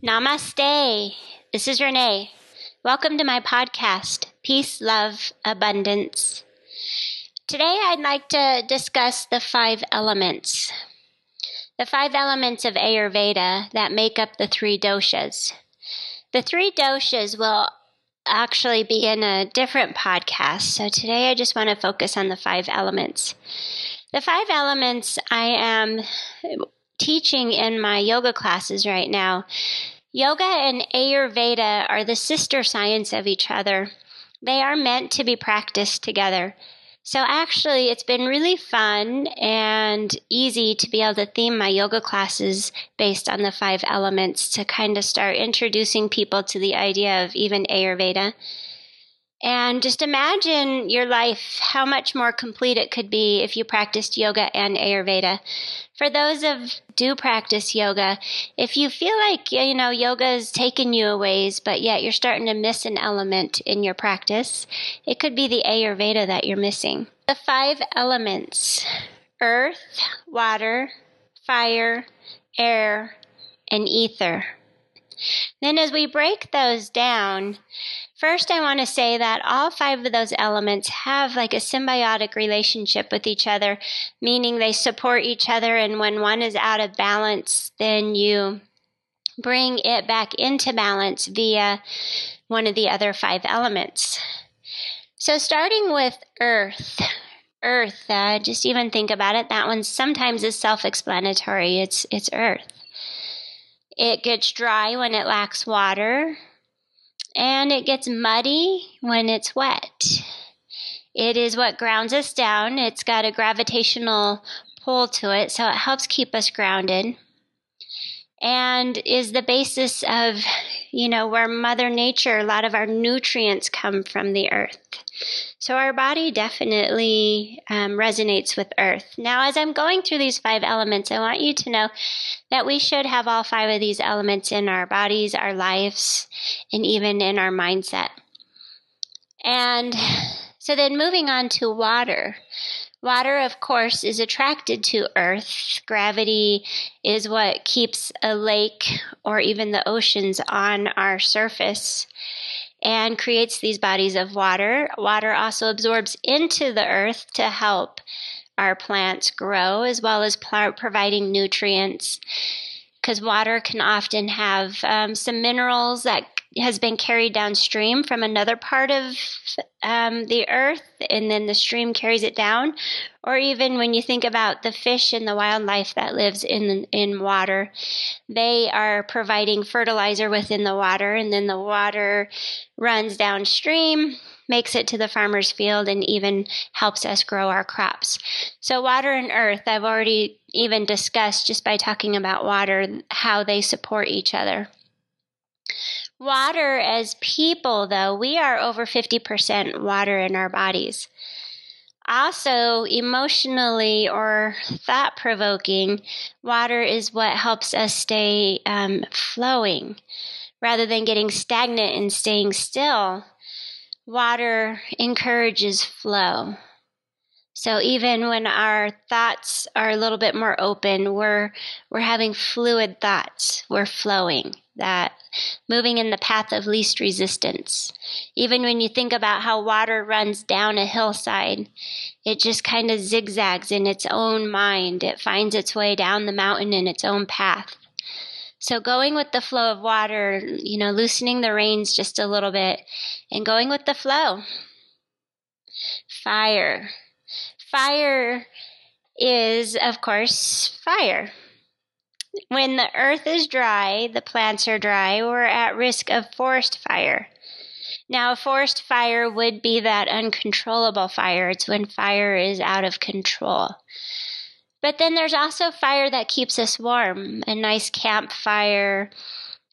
Namaste. This is Renee. Welcome to my podcast, Peace, Love, Abundance. Today I'd like to discuss the five elements. The five elements of Ayurveda that make up the three doshas. The three doshas will actually be in a different podcast, so today I just want to focus on the five elements. The five elements I am teaching in my yoga classes right now. Yoga and Ayurveda are the sister science of each other. They are meant to be practiced together. So, actually, it's been really fun and easy to be able to theme my yoga classes based on the five elements to kind of start introducing people to the idea of even Ayurveda. And just imagine your life, how much more complete it could be if you practiced yoga and Ayurveda. For those of do practice yoga, if you feel like you know yoga is taking you a ways, but yet you're starting to miss an element in your practice, it could be the Ayurveda that you're missing. The five elements: earth, water, fire, air, and ether. Then, as we break those down, First, I want to say that all five of those elements have like a symbiotic relationship with each other, meaning they support each other. And when one is out of balance, then you bring it back into balance via one of the other five elements. So, starting with earth, earth, uh, just even think about it. That one sometimes is self explanatory. It's, it's earth. It gets dry when it lacks water and it gets muddy when it's wet. It is what grounds us down. It's got a gravitational pull to it, so it helps keep us grounded. And is the basis of, you know, where Mother Nature, a lot of our nutrients come from the earth. So our body definitely um, resonates with earth. Now, as I'm going through these five elements, I want you to know that we should have all five of these elements in our bodies, our lives, and even in our mindset. And so then moving on to water. Water, of course, is attracted to Earth. Gravity is what keeps a lake or even the oceans on our surface and creates these bodies of water. Water also absorbs into the earth to help our plants grow, as well as providing nutrients. Because water can often have um, some minerals that has been carried downstream from another part of um, the earth, and then the stream carries it down. Or even when you think about the fish and the wildlife that lives in in water, they are providing fertilizer within the water, and then the water runs downstream makes it to the farmer's field and even helps us grow our crops. So, water and earth, I've already even discussed just by talking about water, how they support each other. Water as people, though, we are over 50% water in our bodies. Also, emotionally or thought provoking, water is what helps us stay um, flowing rather than getting stagnant and staying still. Water encourages flow. So even when our thoughts are a little bit more open, we're we're having fluid thoughts. We're flowing. That moving in the path of least resistance. Even when you think about how water runs down a hillside, it just kind of zigzags in its own mind. It finds its way down the mountain in its own path. So going with the flow of water, you know, loosening the reins just a little bit and going with the flow. Fire. Fire is, of course, fire. When the earth is dry, the plants are dry, we're at risk of forest fire. Now, a forest fire would be that uncontrollable fire. It's when fire is out of control. But then there's also fire that keeps us warm a nice campfire,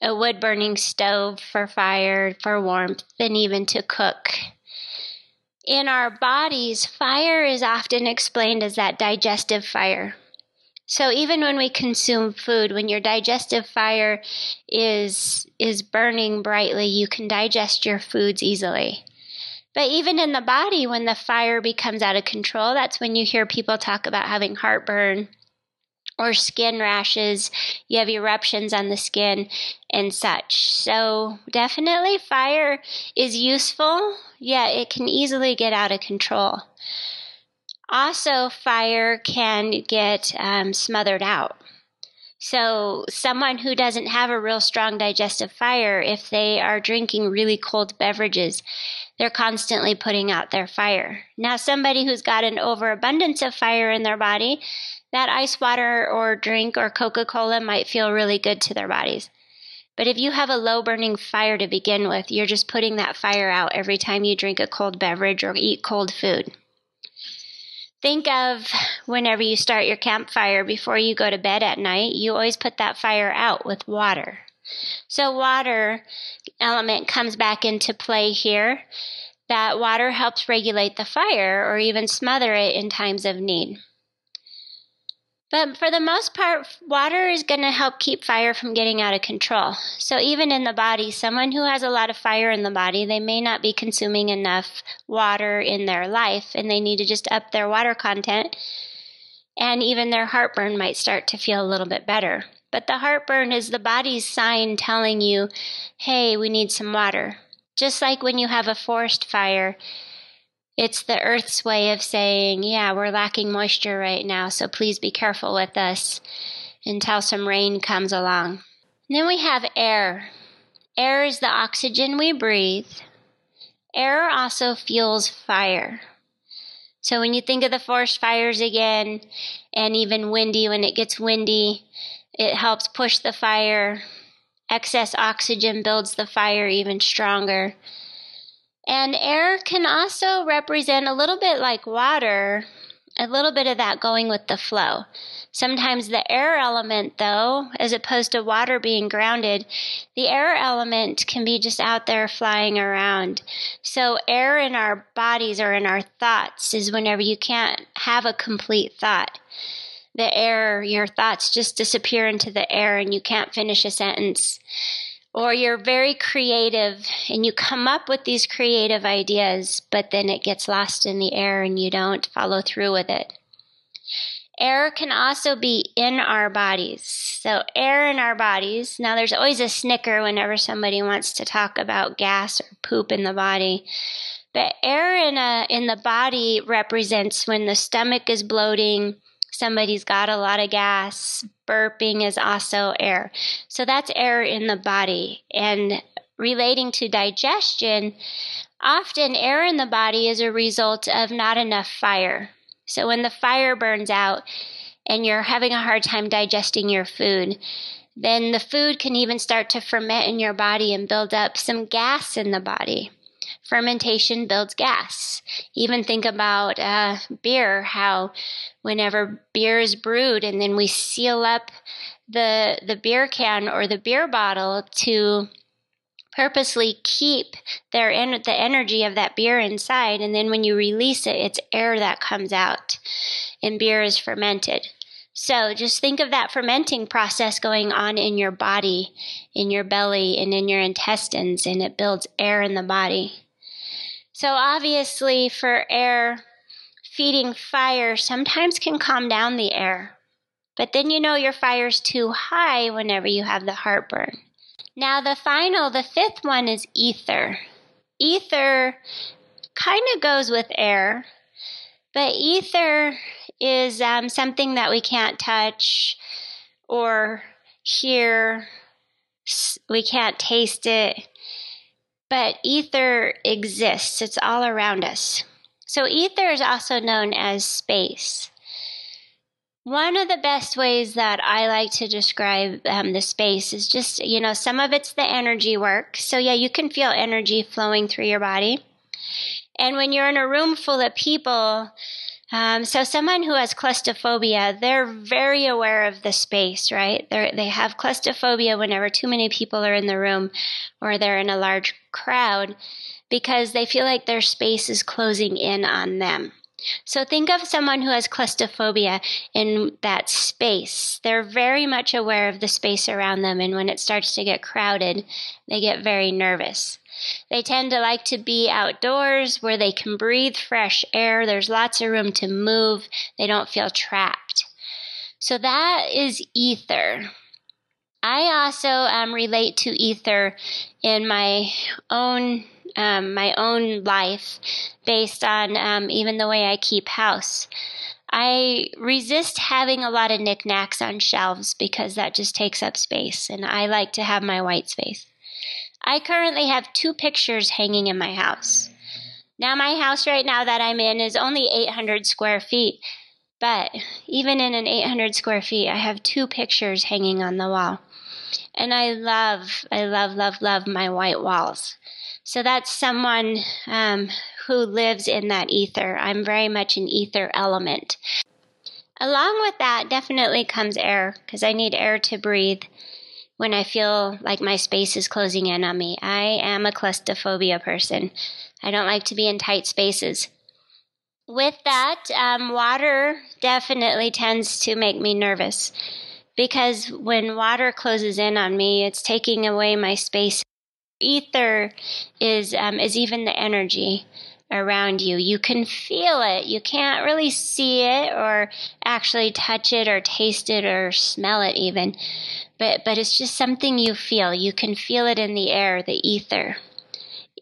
a wood burning stove for fire, for warmth, and even to cook in our bodies, fire is often explained as that digestive fire. So even when we consume food, when your digestive fire is is burning brightly, you can digest your foods easily. But even in the body, when the fire becomes out of control, that's when you hear people talk about having heartburn or skin rashes, you have eruptions on the skin and such. So, definitely fire is useful, yeah, it can easily get out of control. Also, fire can get um, smothered out. So, someone who doesn't have a real strong digestive fire, if they are drinking really cold beverages, they're constantly putting out their fire. Now, somebody who's got an overabundance of fire in their body, that ice water or drink or Coca Cola might feel really good to their bodies. But if you have a low burning fire to begin with, you're just putting that fire out every time you drink a cold beverage or eat cold food. Think of whenever you start your campfire before you go to bed at night, you always put that fire out with water. So, water element comes back into play here. That water helps regulate the fire or even smother it in times of need. But for the most part, water is going to help keep fire from getting out of control. So even in the body, someone who has a lot of fire in the body, they may not be consuming enough water in their life and they need to just up their water content. And even their heartburn might start to feel a little bit better. But the heartburn is the body's sign telling you, hey, we need some water. Just like when you have a forest fire, it's the Earth's way of saying, yeah, we're lacking moisture right now, so please be careful with us until some rain comes along. And then we have air. Air is the oxygen we breathe. Air also fuels fire. So when you think of the forest fires again, and even windy, when it gets windy, it helps push the fire. Excess oxygen builds the fire even stronger. And air can also represent a little bit like water, a little bit of that going with the flow. Sometimes the air element, though, as opposed to water being grounded, the air element can be just out there flying around. So, air in our bodies or in our thoughts is whenever you can't have a complete thought. The air, your thoughts just disappear into the air and you can't finish a sentence or you're very creative and you come up with these creative ideas, but then it gets lost in the air and you don't follow through with it. Air can also be in our bodies. So, air in our bodies. Now, there's always a snicker whenever somebody wants to talk about gas or poop in the body. But air in, a, in the body represents when the stomach is bloating, somebody's got a lot of gas. Burping is also air. So that's air in the body. And relating to digestion, often air in the body is a result of not enough fire. So when the fire burns out and you're having a hard time digesting your food, then the food can even start to ferment in your body and build up some gas in the body fermentation builds gas. Even think about uh, beer, how whenever beer is brewed and then we seal up the, the beer can or the beer bottle to purposely keep their en- the energy of that beer inside and then when you release it it's air that comes out and beer is fermented so just think of that fermenting process going on in your body in your belly and in your intestines and it builds air in the body so, obviously, for air, feeding fire sometimes can calm down the air. But then you know your fire's too high whenever you have the heartburn. Now, the final, the fifth one is ether. Ether kind of goes with air, but ether is um, something that we can't touch or hear. We can't taste it. But ether exists, it's all around us. So, ether is also known as space. One of the best ways that I like to describe um, the space is just, you know, some of it's the energy work. So, yeah, you can feel energy flowing through your body. And when you're in a room full of people, um, so someone who has claustrophobia, they're very aware of the space, right? They they have claustrophobia whenever too many people are in the room, or they're in a large crowd, because they feel like their space is closing in on them. So think of someone who has claustrophobia in that space. They're very much aware of the space around them, and when it starts to get crowded, they get very nervous. They tend to like to be outdoors where they can breathe fresh air. There's lots of room to move. They don't feel trapped. So that is ether. I also um, relate to ether in my own um, my own life based on um, even the way I keep house. I resist having a lot of knickknacks on shelves because that just takes up space, and I like to have my white space. I currently have two pictures hanging in my house. Now, my house right now that I'm in is only 800 square feet, but even in an 800 square feet, I have two pictures hanging on the wall. And I love, I love, love, love my white walls. So that's someone um, who lives in that ether. I'm very much an ether element. Along with that, definitely comes air because I need air to breathe when I feel like my space is closing in on me. I am a claustrophobia person. I don't like to be in tight spaces. With that, um, water definitely tends to make me nervous because when water closes in on me, it's taking away my space. Ether is um, is even the energy around you. You can feel it. You can't really see it or actually touch it or taste it or smell it even. But but it's just something you feel. You can feel it in the air, the ether.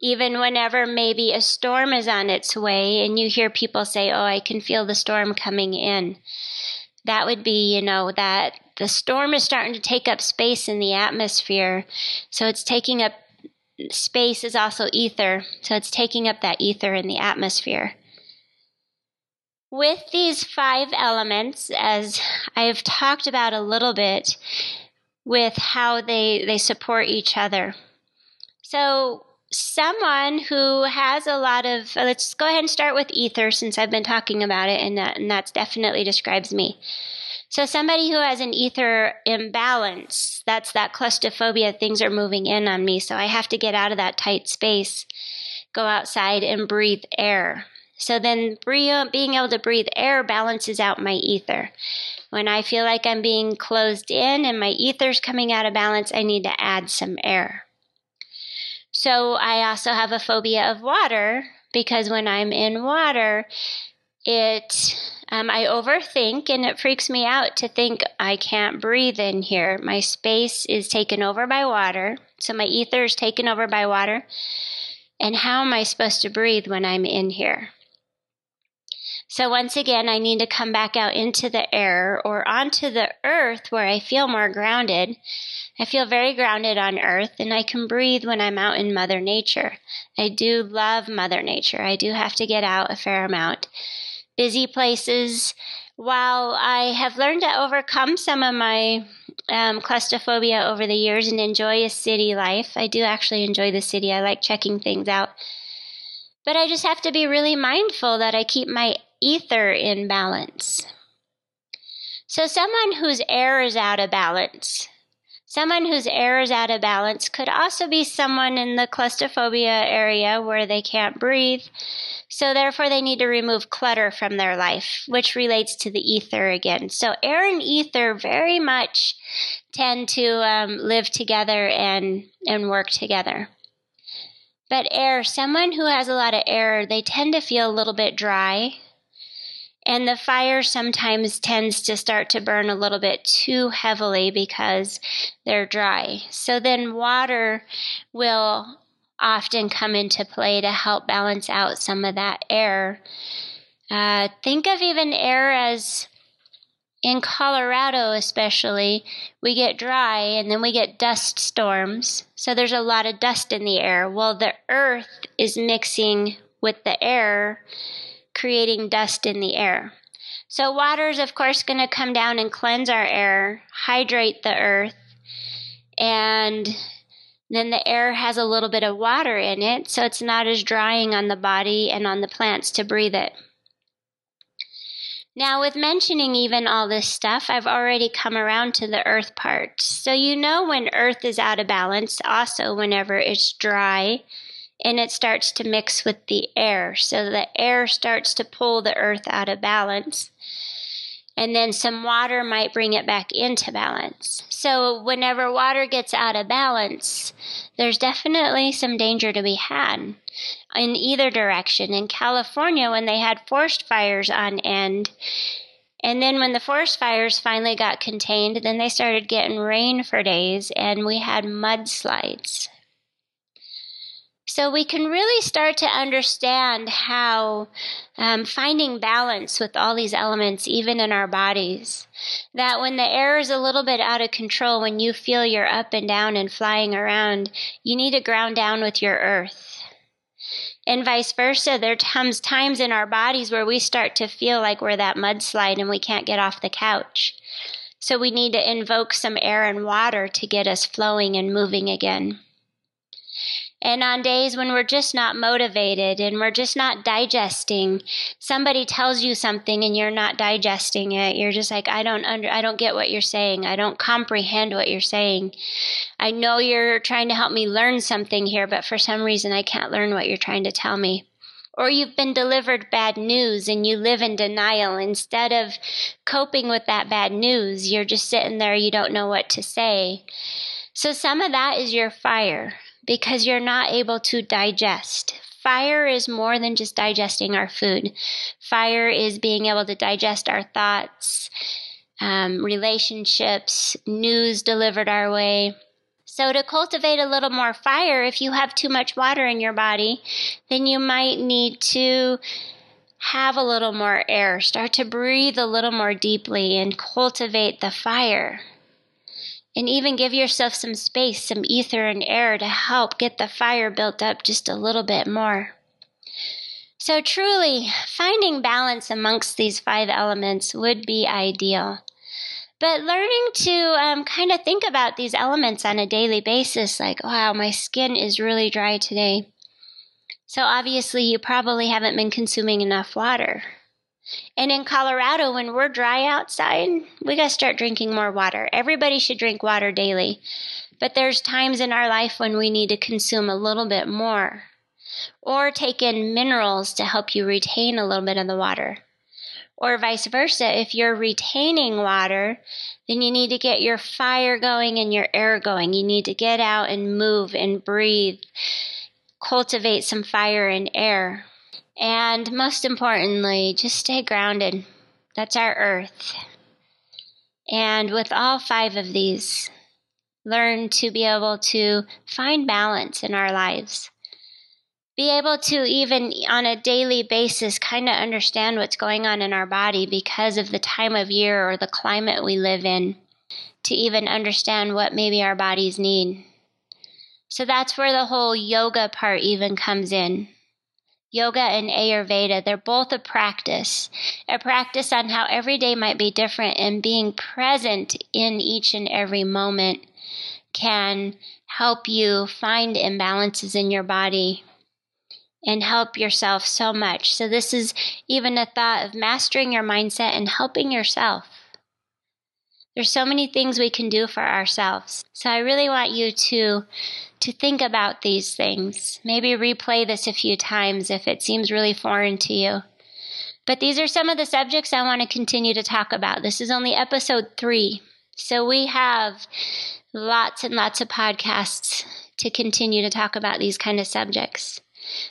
Even whenever maybe a storm is on its way and you hear people say, "Oh, I can feel the storm coming in." That would be, you know, that the storm is starting to take up space in the atmosphere. So it's taking up space is also ether, so it's taking up that ether in the atmosphere. With these five elements, as I've talked about a little bit, with how they, they support each other. So, someone who has a lot of, uh, let's go ahead and start with ether since I've been talking about it, and that, and that definitely describes me. So somebody who has an ether imbalance, that's that claustrophobia, things are moving in on me. So I have to get out of that tight space, go outside and breathe air. So then being able to breathe air balances out my ether. When I feel like I'm being closed in and my ether's coming out of balance, I need to add some air. So I also have a phobia of water because when I'm in water, it um, I overthink and it freaks me out to think I can't breathe in here. My space is taken over by water, so my ether is taken over by water. And how am I supposed to breathe when I'm in here? So once again, I need to come back out into the air or onto the earth where I feel more grounded. I feel very grounded on earth and I can breathe when I'm out in Mother Nature. I do love Mother Nature. I do have to get out a fair amount busy places. While I have learned to overcome some of my um, claustrophobia over the years and enjoy a city life, I do actually enjoy the city. I like checking things out. But I just have to be really mindful that I keep my ether in balance. So, someone whose air is out of balance, someone whose air is out of balance could also be someone in the claustrophobia area where they can't breathe so therefore they need to remove clutter from their life, which relates to the ether again. So air and ether very much tend to um, live together and, and work together. But air, someone who has a lot of air, they tend to feel a little bit dry. And the fire sometimes tends to start to burn a little bit too heavily because they're dry. So then water will often come into play to help balance out some of that air. Uh, think of even air as in Colorado, especially, we get dry and then we get dust storms. So there's a lot of dust in the air. Well, the earth is mixing with the air, creating dust in the air. So water is, of course, going to come down and cleanse our air, hydrate the earth, and then the air has a little bit of water in it, so it's not as drying on the body and on the plants to breathe it. Now, with mentioning even all this stuff, I've already come around to the earth part. So, you know, when earth is out of balance, also whenever it's dry and it starts to mix with the air. So, the air starts to pull the earth out of balance and then some water might bring it back into balance. So, whenever water gets out of balance, there's definitely some danger to be had in either direction. In California, when they had forest fires on end, And then when the forest fires finally got contained, then they started getting rain for days and we had mudslides. So we can really start to understand how um, finding balance with all these elements, even in our bodies, that when the air is a little bit out of control, when you feel you're up and down and flying around, you need to ground down with your earth. And vice versa, there comes times in our bodies where we start to feel like we're that mudslide and we can't get off the couch. So we need to invoke some air and water to get us flowing and moving again. And on days when we're just not motivated and we're just not digesting, somebody tells you something and you're not digesting it. You're just like, I don't under, I don't get what you're saying. I don't comprehend what you're saying. I know you're trying to help me learn something here, but for some reason I can't learn what you're trying to tell me. Or you've been delivered bad news and you live in denial. Instead of coping with that bad news, you're just sitting there, you don't know what to say. So some of that is your fire because you're not able to digest. Fire is more than just digesting our food. Fire is being able to digest our thoughts, um, relationships, news delivered our way. So, to cultivate a little more fire, if you have too much water in your body, then you might need to have a little more air. Start to breathe a little more deeply and cultivate the fire and even give yourself some space, some ether and air to help get the fire built up just a little bit more. So, truly, finding balance amongst these five elements would be ideal. But learning to um, kind of think about these elements on a daily basis, like, wow, my skin is really dry today. So, obviously, you probably haven't been consuming enough water. And in Colorado, when we're dry outside, we got to start drinking more water. Everybody should drink water daily. But there's times in our life when we need to consume a little bit more or take in minerals to help you retain a little bit of the water. Or vice versa, if you're retaining water, then you need to get your fire going and your air going. You need to get out and move and breathe, cultivate some fire and air. And most importantly, just stay grounded. That's our earth. And with all five of these, learn to be able to find balance in our lives. Be able to, even on a daily basis, kind of understand what's going on in our body because of the time of year or the climate we live in, to even understand what maybe our bodies need. So that's where the whole yoga part even comes in Yoga and Ayurveda, they're both a practice, a practice on how every day might be different, and being present in each and every moment can help you find imbalances in your body and help yourself so much. So, this is even a thought of mastering your mindset and helping yourself. There's so many things we can do for ourselves. So, I really want you to to think about these things. Maybe replay this a few times if it seems really foreign to you. But these are some of the subjects I want to continue to talk about. This is only episode three. So we have lots and lots of podcasts to continue to talk about these kind of subjects.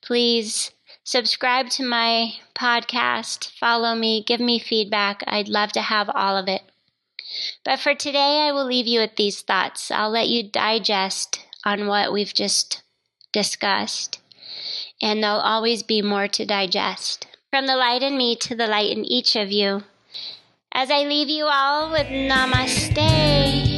Please subscribe to my podcast, follow me, give me feedback. I'd love to have all of it. But for today, I will leave you with these thoughts. I'll let you digest on what we've just discussed, and there'll always be more to digest. From the light in me to the light in each of you. As I leave you all with namaste.